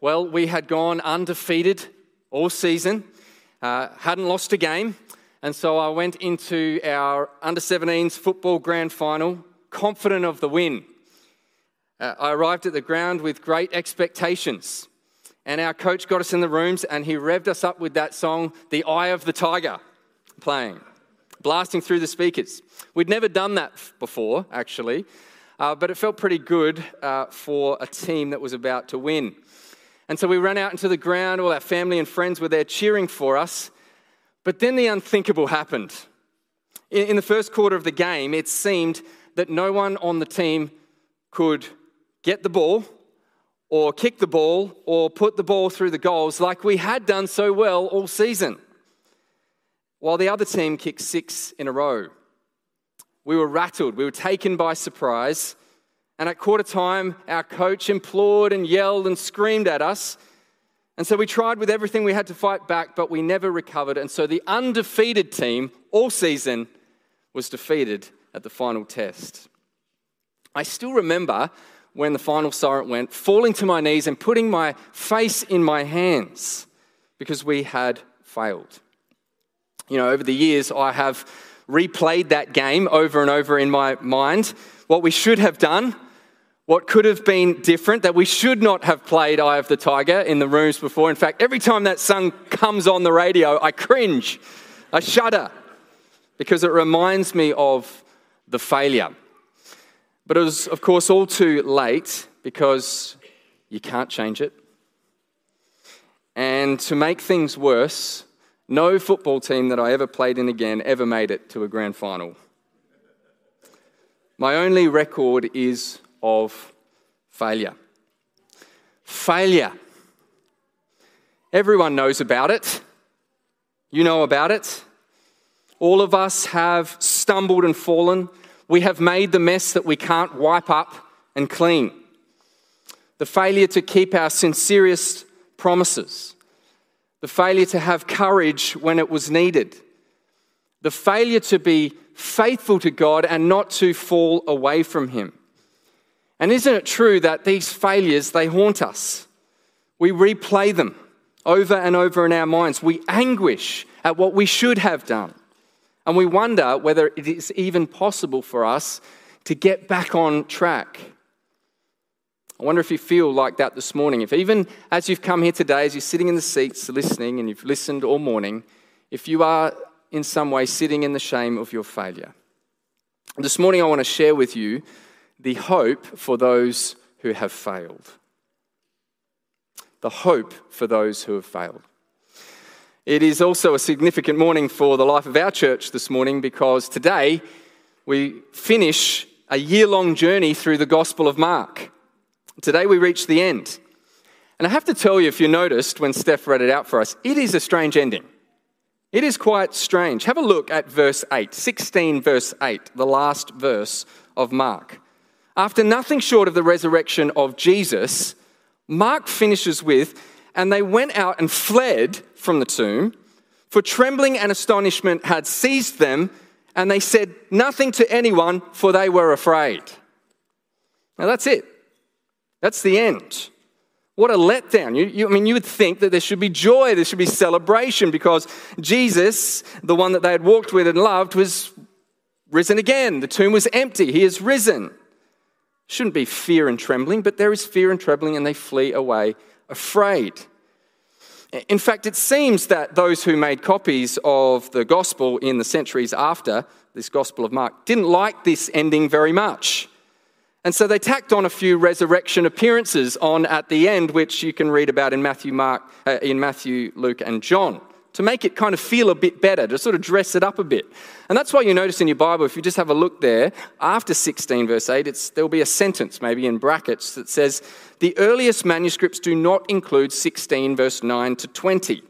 Well, we had gone undefeated all season, uh, hadn't lost a game, and so I went into our under 17s football grand final confident of the win. Uh, I arrived at the ground with great expectations, and our coach got us in the rooms and he revved us up with that song, The Eye of the Tiger, playing, blasting through the speakers. We'd never done that before, actually, uh, but it felt pretty good uh, for a team that was about to win. And so we ran out into the ground, all our family and friends were there cheering for us. But then the unthinkable happened. In, the first quarter of the game, it seemed that no one on the team could get the ball or kick the ball or put the ball through the goals like we had done so well all season, while the other team kicked six in a row. We were rattled, we were taken by surprise. And at quarter time, our coach implored and yelled and screamed at us. And so we tried with everything we had to fight back, but we never recovered. And so the undefeated team all season was defeated at the final test. I still remember when the final siren went, falling to my knees and putting my face in my hands because we had failed. You know, over the years, I have replayed that game over and over in my mind. What we should have done, what could have been different, that we should not have played Eye of the Tiger in the rooms before. In fact, every time that song comes on the radio, I cringe, I shudder, because it reminds me of the failure. But it was, of course, all too late because you can't change it. And to make things worse, no football team that I ever played in again ever made it to a grand final. My only record is of failure. Failure. Everyone knows about it. You know about it. All of us have stumbled and fallen. We have made the mess that we can't wipe up and clean. The failure to keep our sincerest promises the failure to have courage when it was needed, the failure to be faithful to God and not to fall away from Him. And isn't it true that these failures, they haunt us? We replay them over and over in our minds. We anguish at what we should have done. And we wonder whether it is even possible for us to get back on track. I wonder if you feel like that this morning. If even as you've come here today, as you're sitting in the seats listening and you've listened all morning, if you are in some way sitting in the shame of your failure. This morning, I want to share with you the hope for those who have failed. The hope for those who have failed. It is also a significant morning for the life of our church this morning because today we finish a year long journey through the Gospel of Mark. Today we reach the end. And I have to tell you, if you noticed when Steph read it out for us, it is a strange ending. It is quite strange. Have a look at verse 8, 16, verse 8, the last verse of Mark. After nothing short of the resurrection of Jesus, Mark finishes with, and they went out and fled from the tomb, for trembling and astonishment had seized them, and they said nothing to anyone, for they were afraid. Now that's it. That's the end. What a letdown. You, you, I mean, you would think that there should be joy, there should be celebration because Jesus, the one that they had walked with and loved, was risen again. The tomb was empty. He is risen. Shouldn't be fear and trembling, but there is fear and trembling, and they flee away afraid. In fact, it seems that those who made copies of the gospel in the centuries after this Gospel of Mark didn't like this ending very much. And so they tacked on a few resurrection appearances on at the end, which you can read about in Matthew, Mark, uh, in Matthew, Luke, and John, to make it kind of feel a bit better, to sort of dress it up a bit. And that's why you notice in your Bible, if you just have a look there, after 16 verse 8, there'll be a sentence, maybe in brackets, that says, The earliest manuscripts do not include 16 verse 9 to 20.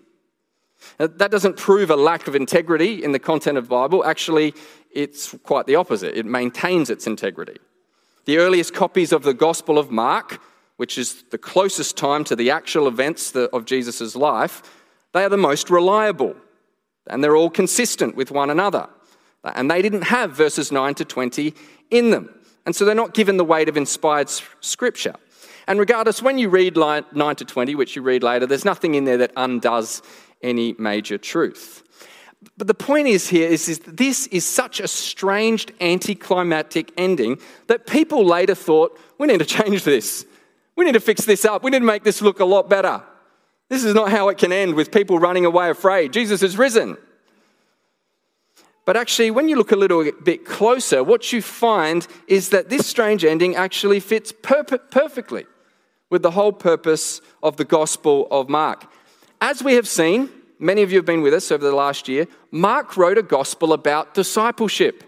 Now, that doesn't prove a lack of integrity in the content of the Bible. Actually, it's quite the opposite. It maintains its integrity. The earliest copies of the Gospel of Mark, which is the closest time to the actual events of Jesus' life, they are the most reliable. And they're all consistent with one another. And they didn't have verses 9 to 20 in them. And so they're not given the weight of inspired scripture. And regardless, when you read 9 to 20, which you read later, there's nothing in there that undoes any major truth. But the point is here is, is this is such a strange anticlimactic ending that people later thought, we need to change this. We need to fix this up. We need to make this look a lot better. This is not how it can end with people running away afraid. Jesus is risen. But actually, when you look a little bit closer, what you find is that this strange ending actually fits per- perfectly with the whole purpose of the Gospel of Mark. As we have seen, many of you have been with us over the last year, Mark wrote a gospel about discipleship,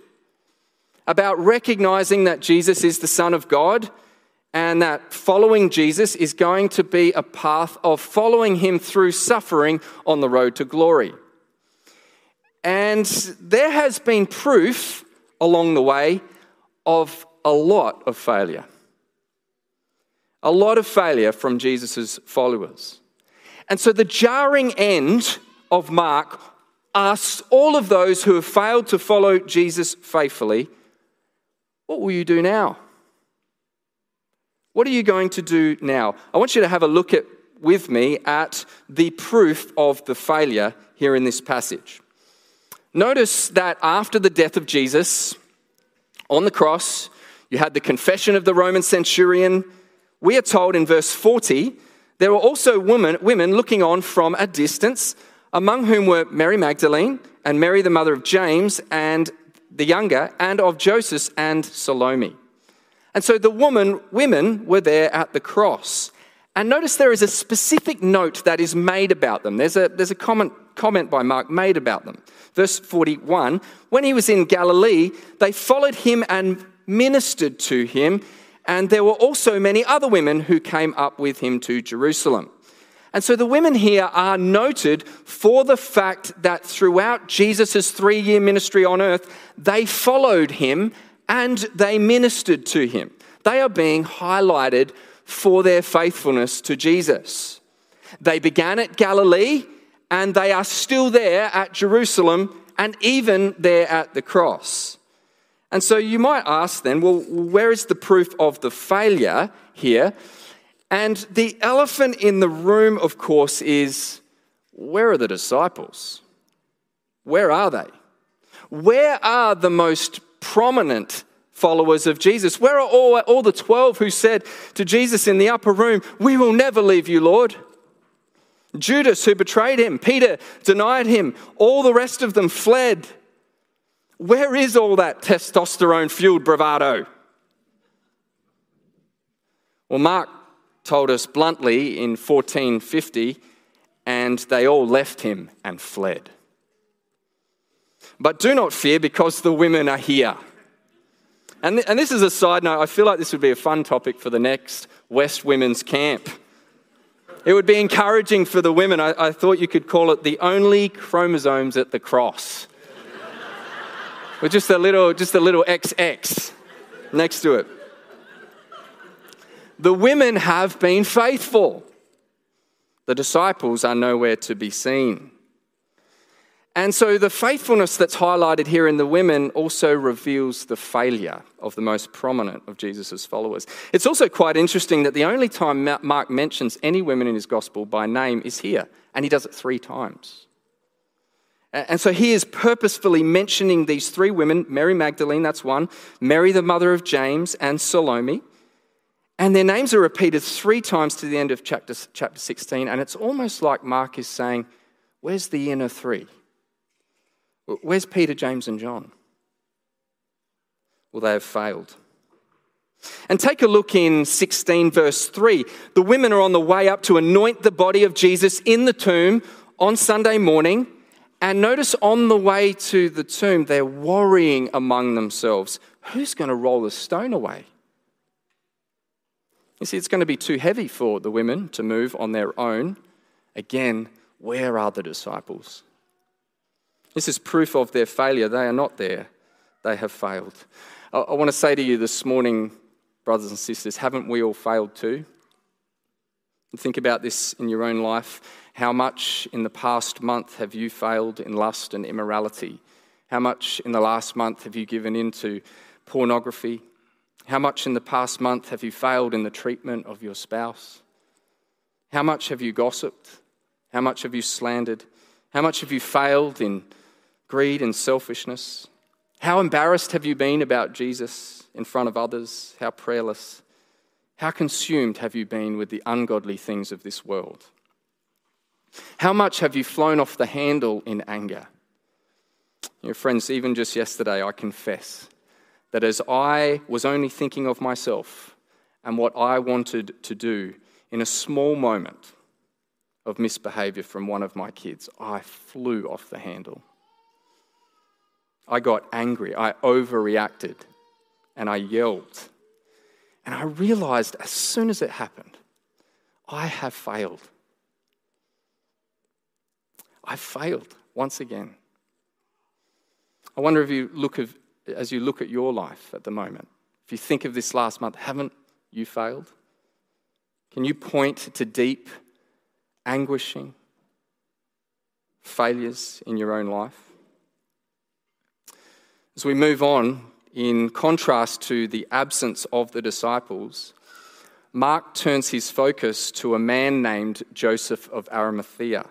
about recognizing that Jesus is the Son of God and that following Jesus is going to be a path of following him through suffering on the road to glory. And there has been proof along the way of a lot of failure. A lot of failure from Jesus' followers. And so the jarring end of Mark asks all of those who have failed to follow Jesus faithfully, What will you do now? What are you going to do now? I want you to have a look at, with me at the proof of the failure here in this passage. Notice that after the death of Jesus on the cross, you had the confession of the Roman centurion. We are told in verse 40 there were also women, women looking on from a distance, among whom were Mary Magdalene and Mary, the mother of James and the younger, and of Joseph and Salome. And so the woman, women were there at the cross. And notice there is a specific note that is made about them. There's a, there's a comment, comment by Mark made about them. Verse 41 When he was in Galilee, they followed him and ministered to him, and there were also many other women who came up with him to Jerusalem. And so the women here are noted for the fact that throughout Jesus' three year ministry on earth, they followed him and they ministered to him. They are being highlighted for their faithfulness to Jesus. They began at Galilee and they are still there at Jerusalem and even there at the cross. And so you might ask then, well, where is the proof of the failure here? And the elephant in the room, of course, is where are the disciples? Where are they? Where are the most prominent followers of Jesus? Where are all, all the 12 who said to Jesus in the upper room, We will never leave you, Lord? Judas, who betrayed him, Peter denied him, all the rest of them fled. Where is all that testosterone fueled bravado? Well, Mark told us bluntly in 1450, and they all left him and fled. But do not fear because the women are here. And, th- and this is a side note. I feel like this would be a fun topic for the next West Women's Camp. It would be encouraging for the women. I, I thought you could call it the only chromosomes at the cross. With just a little, just a little XX next to it. The women have been faithful. The disciples are nowhere to be seen. And so the faithfulness that's highlighted here in the women also reveals the failure of the most prominent of Jesus' followers. It's also quite interesting that the only time Mark mentions any women in his gospel by name is here, and he does it three times. And so he is purposefully mentioning these three women Mary Magdalene, that's one, Mary, the mother of James, and Salome. And their names are repeated three times to the end of chapter, chapter 16, and it's almost like Mark is saying, Where's the inner three? Where's Peter, James, and John? Well, they have failed. And take a look in 16, verse 3. The women are on the way up to anoint the body of Jesus in the tomb on Sunday morning. And notice on the way to the tomb, they're worrying among themselves who's going to roll the stone away? You see, it's going to be too heavy for the women to move on their own. Again, where are the disciples? This is proof of their failure. They are not there, they have failed. I, I want to say to you this morning, brothers and sisters, haven't we all failed too? think about this in your own life. How much in the past month have you failed in lust and immorality? How much in the last month have you given in to pornography, How much in the past month have you failed in the treatment of your spouse? How much have you gossiped? How much have you slandered? How much have you failed in greed and selfishness? How embarrassed have you been about Jesus in front of others? How prayerless? How consumed have you been with the ungodly things of this world? How much have you flown off the handle in anger? Your friends, even just yesterday, I confess that as I was only thinking of myself and what I wanted to do in a small moment of misbehavior from one of my kids, I flew off the handle. I got angry, I overreacted, and I yelled. And I realized as soon as it happened, I have failed. I failed once again. I wonder if you look of, as you look at your life at the moment, if you think of this last month, haven't you failed? Can you point to deep, anguishing failures in your own life? As we move on, in contrast to the absence of the disciples, Mark turns his focus to a man named Joseph of Arimathea.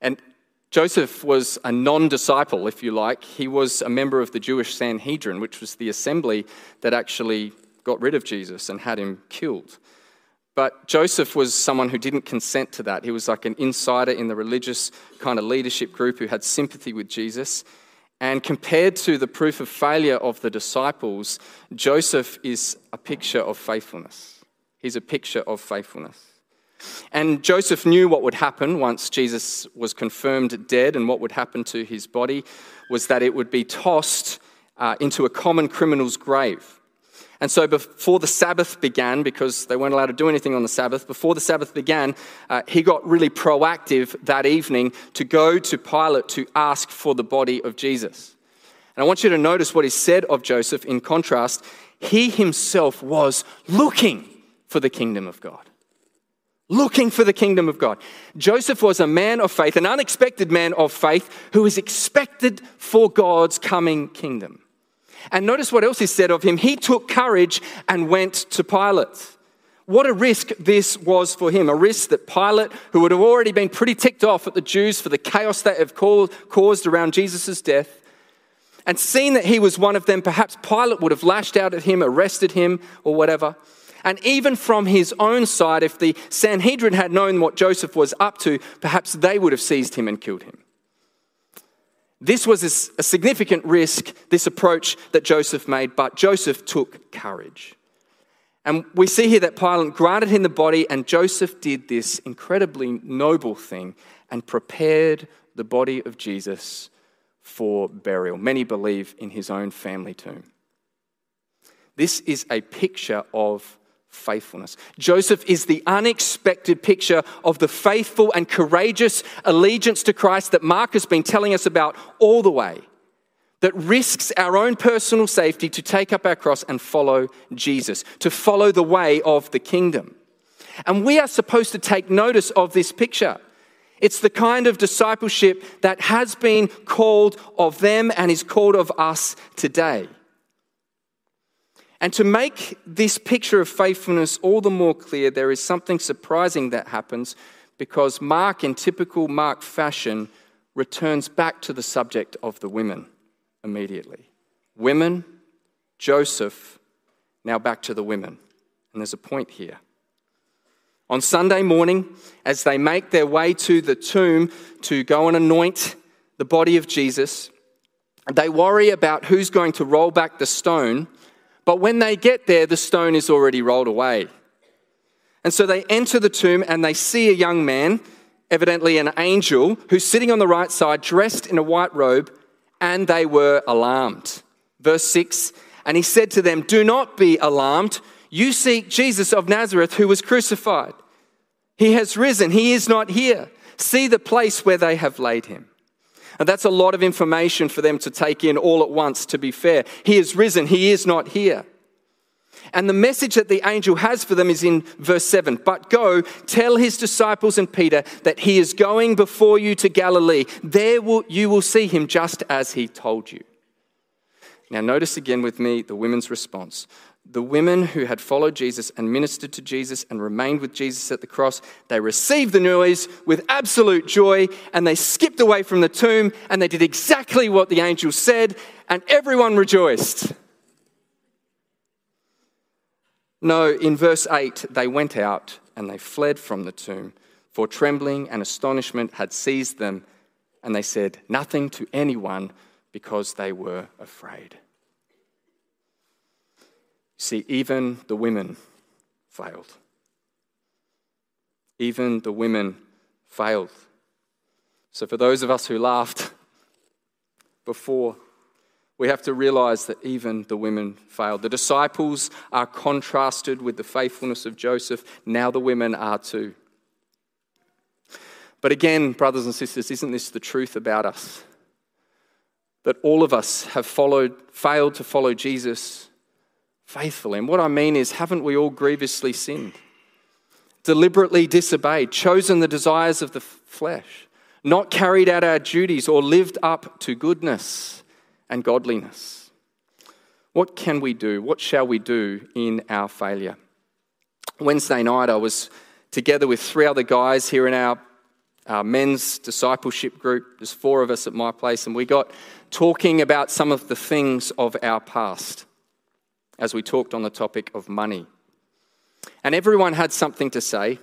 And Joseph was a non disciple, if you like. He was a member of the Jewish Sanhedrin, which was the assembly that actually got rid of Jesus and had him killed. But Joseph was someone who didn't consent to that. He was like an insider in the religious kind of leadership group who had sympathy with Jesus. And compared to the proof of failure of the disciples, Joseph is a picture of faithfulness. He's a picture of faithfulness. And Joseph knew what would happen once Jesus was confirmed dead, and what would happen to his body was that it would be tossed uh, into a common criminal's grave. And so, before the Sabbath began, because they weren't allowed to do anything on the Sabbath, before the Sabbath began, uh, he got really proactive that evening to go to Pilate to ask for the body of Jesus. And I want you to notice what he said of Joseph in contrast. He himself was looking for the kingdom of God. Looking for the kingdom of God. Joseph was a man of faith, an unexpected man of faith who was expected for God's coming kingdom. And notice what else is said of him. He took courage and went to Pilate. What a risk this was for him. A risk that Pilate, who would have already been pretty ticked off at the Jews for the chaos they have caused around Jesus' death, and seen that he was one of them, perhaps Pilate would have lashed out at him, arrested him, or whatever. And even from his own side, if the Sanhedrin had known what Joseph was up to, perhaps they would have seized him and killed him. This was a significant risk, this approach that Joseph made, but Joseph took courage. And we see here that Pilate granted him the body, and Joseph did this incredibly noble thing and prepared the body of Jesus for burial. Many believe in his own family tomb. This is a picture of faithfulness. Joseph is the unexpected picture of the faithful and courageous allegiance to Christ that Mark has been telling us about all the way, that risks our own personal safety to take up our cross and follow Jesus, to follow the way of the kingdom. And we are supposed to take notice of this picture. It's the kind of discipleship that has been called of them and is called of us today. And to make this picture of faithfulness all the more clear, there is something surprising that happens because Mark, in typical Mark fashion, returns back to the subject of the women immediately. Women, Joseph, now back to the women. And there's a point here. On Sunday morning, as they make their way to the tomb to go and anoint the body of Jesus, they worry about who's going to roll back the stone but when they get there, the stone is already rolled away. And so they enter the tomb and they see a young man, evidently an angel, who's sitting on the right side, dressed in a white robe, and they were alarmed. Verse 6 And he said to them, Do not be alarmed. You seek Jesus of Nazareth who was crucified. He has risen, he is not here. See the place where they have laid him. And that's a lot of information for them to take in all at once, to be fair. He is risen, he is not here. And the message that the angel has for them is in verse 7 But go, tell his disciples and Peter that he is going before you to Galilee. There you will see him just as he told you. Now, notice again with me the women's response. The women who had followed Jesus and ministered to Jesus and remained with Jesus at the cross, they received the news with absolute joy and they skipped away from the tomb and they did exactly what the angel said, and everyone rejoiced. No, in verse 8, they went out and they fled from the tomb, for trembling and astonishment had seized them, and they said nothing to anyone because they were afraid. See, even the women failed. Even the women failed. So, for those of us who laughed before, we have to realize that even the women failed. The disciples are contrasted with the faithfulness of Joseph. Now the women are too. But again, brothers and sisters, isn't this the truth about us? That all of us have followed, failed to follow Jesus faithfully. And what I mean is, haven't we all grievously sinned? Deliberately disobeyed, chosen the desires of the flesh, not carried out our duties or lived up to goodness and godliness. What can we do? What shall we do in our failure? Wednesday night, I was together with three other guys here in our, our men's discipleship group. There's four of us at my place, and we got talking about some of the things of our past as we talked on the topic of money. And everyone had something to say,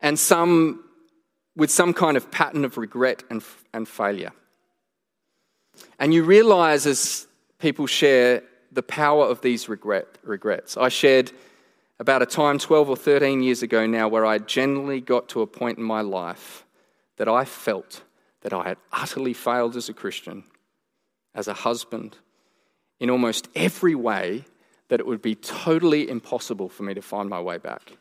and some with some kind of pattern of regret and, and failure. And you realize as people share the power of these regret, regrets. I shared about a time 12 or 13 years ago now where I generally got to a point in my life that I felt that I had utterly failed as a Christian, as a husband, in almost every way that it would be totally impossible for me to find my way back.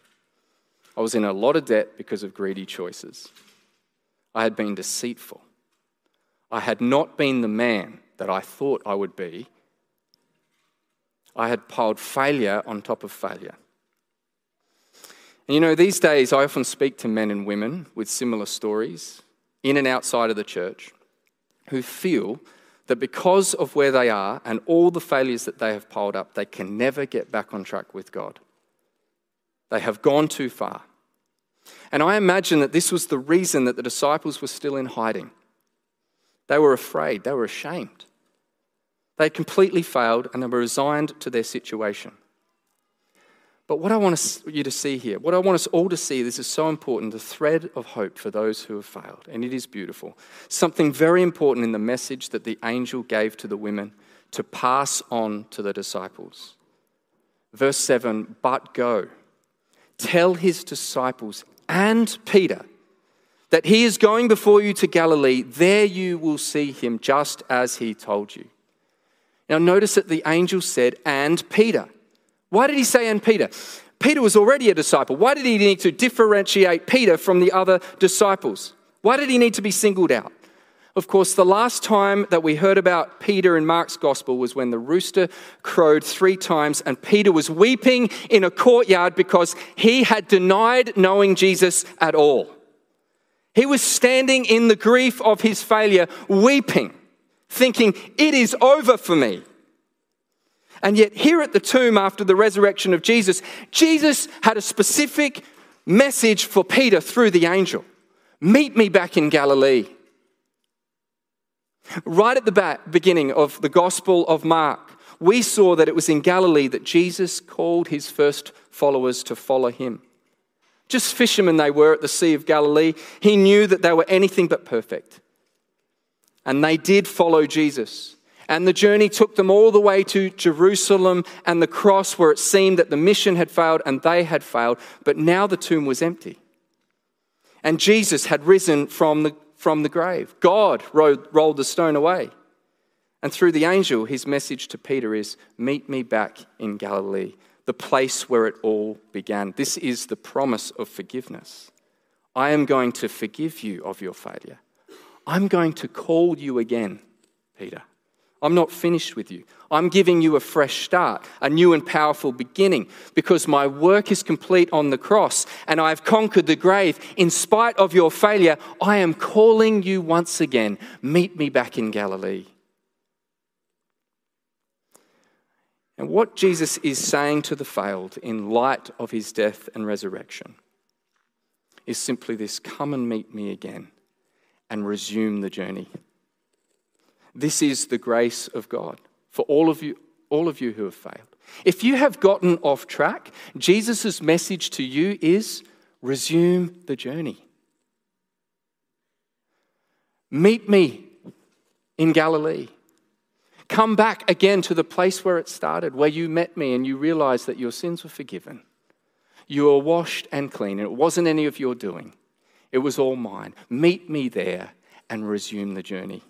I was in a lot of debt because of greedy choices. I had been deceitful. I had not been the man that I thought I would be. I had piled failure on top of failure. And you know, these days I often speak to men and women with similar stories, in and outside of the church, who feel that because of where they are and all the failures that they have piled up, they can never get back on track with God. They have gone too far. And I imagine that this was the reason that the disciples were still in hiding. They were afraid, they were ashamed. They completely failed and they were resigned to their situation. But what I want you to see here, what I want us all to see, this is so important the thread of hope for those who have failed. And it is beautiful. Something very important in the message that the angel gave to the women to pass on to the disciples. Verse 7 But go, tell his disciples and Peter that he is going before you to Galilee. There you will see him just as he told you. Now, notice that the angel said, and Peter. Why did he say, and Peter? Peter was already a disciple. Why did he need to differentiate Peter from the other disciples? Why did he need to be singled out? Of course, the last time that we heard about Peter in Mark's gospel was when the rooster crowed three times and Peter was weeping in a courtyard because he had denied knowing Jesus at all. He was standing in the grief of his failure, weeping, thinking, It is over for me. And yet, here at the tomb after the resurrection of Jesus, Jesus had a specific message for Peter through the angel Meet me back in Galilee. Right at the beginning of the Gospel of Mark, we saw that it was in Galilee that Jesus called his first followers to follow him. Just fishermen they were at the Sea of Galilee. He knew that they were anything but perfect. And they did follow Jesus. And the journey took them all the way to Jerusalem and the cross where it seemed that the mission had failed and they had failed, but now the tomb was empty. And Jesus had risen from the, from the grave. God rolled, rolled the stone away. And through the angel, his message to Peter is Meet me back in Galilee, the place where it all began. This is the promise of forgiveness. I am going to forgive you of your failure. I'm going to call you again, Peter. I'm not finished with you. I'm giving you a fresh start, a new and powerful beginning, because my work is complete on the cross and I have conquered the grave. In spite of your failure, I am calling you once again. Meet me back in Galilee. And what Jesus is saying to the failed in light of his death and resurrection is simply this come and meet me again and resume the journey. This is the grace of God for all of you, all of you who have failed. If you have gotten off track, Jesus' message to you is resume the journey. Meet me in Galilee. Come back again to the place where it started, where you met me and you realized that your sins were forgiven. You were washed and clean, and it wasn't any of your doing, it was all mine. Meet me there and resume the journey.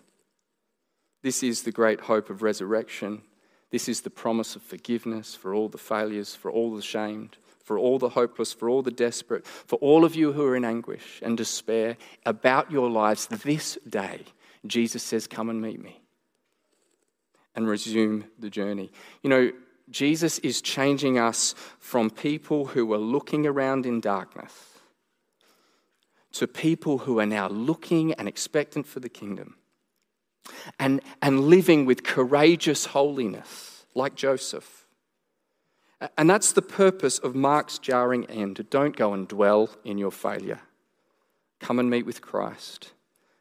This is the great hope of resurrection. This is the promise of forgiveness for all the failures, for all the shamed, for all the hopeless, for all the desperate, for all of you who are in anguish and despair about your lives this day. Jesus says, Come and meet me and resume the journey. You know, Jesus is changing us from people who are looking around in darkness to people who are now looking and expectant for the kingdom and, and living with courageous holiness, like Joseph. And that's the purpose of Mark's jarring end. Don't go and dwell in your failure. Come and meet with Christ.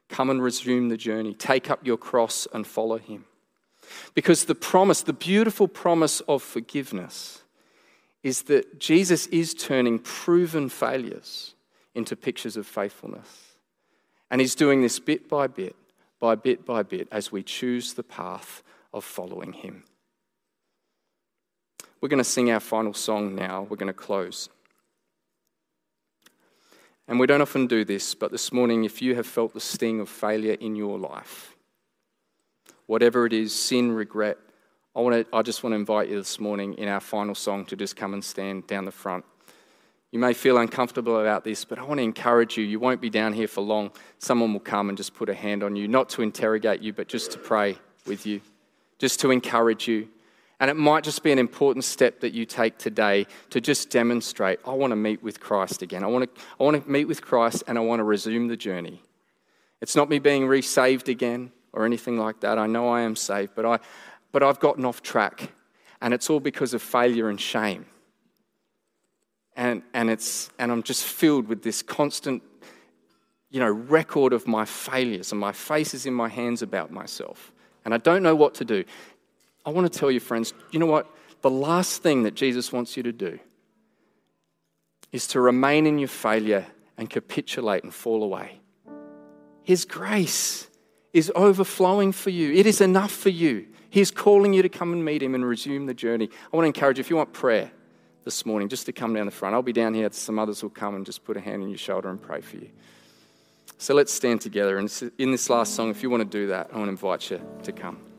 Come and resume the journey. Take up your cross and follow him. Because the promise, the beautiful promise of forgiveness, is that Jesus is turning proven failures into pictures of faithfulness. And he's doing this bit by bit by bit by bit as we choose the path of following Him. We're going to sing our final song now. We're going to close. And we don't often do this, but this morning, if you have felt the sting of failure in your life, whatever it is sin, regret I, want to, I just want to invite you this morning in our final song to just come and stand down the front. You may feel uncomfortable about this, but I want to encourage you. You won't be down here for long. Someone will come and just put a hand on you, not to interrogate you, but just to pray with you, just to encourage you. And it might just be an important step that you take today to just demonstrate I want to meet with Christ again. I want to, I want to meet with Christ and I want to resume the journey. It's not me being resaved again or anything like that. I know I am saved, but, I, but I've gotten off track. And it's all because of failure and shame and, and, it's, and I'm just filled with this constant, you know, record of my failures and my face is in my hands about myself. And I don't know what to do. I want to tell you, friends, you know what? The last thing that Jesus wants you to do is to remain in your failure and capitulate and fall away. His grace is overflowing for you, it is enough for you. He's calling you to come and meet Him and resume the journey. I want to encourage you, if you want prayer, this morning just to come down the front. I'll be down here. Some others will come and just put a hand on your shoulder and pray for you. So let's stand together. And in this last song, if you want to do that, I want to invite you to come.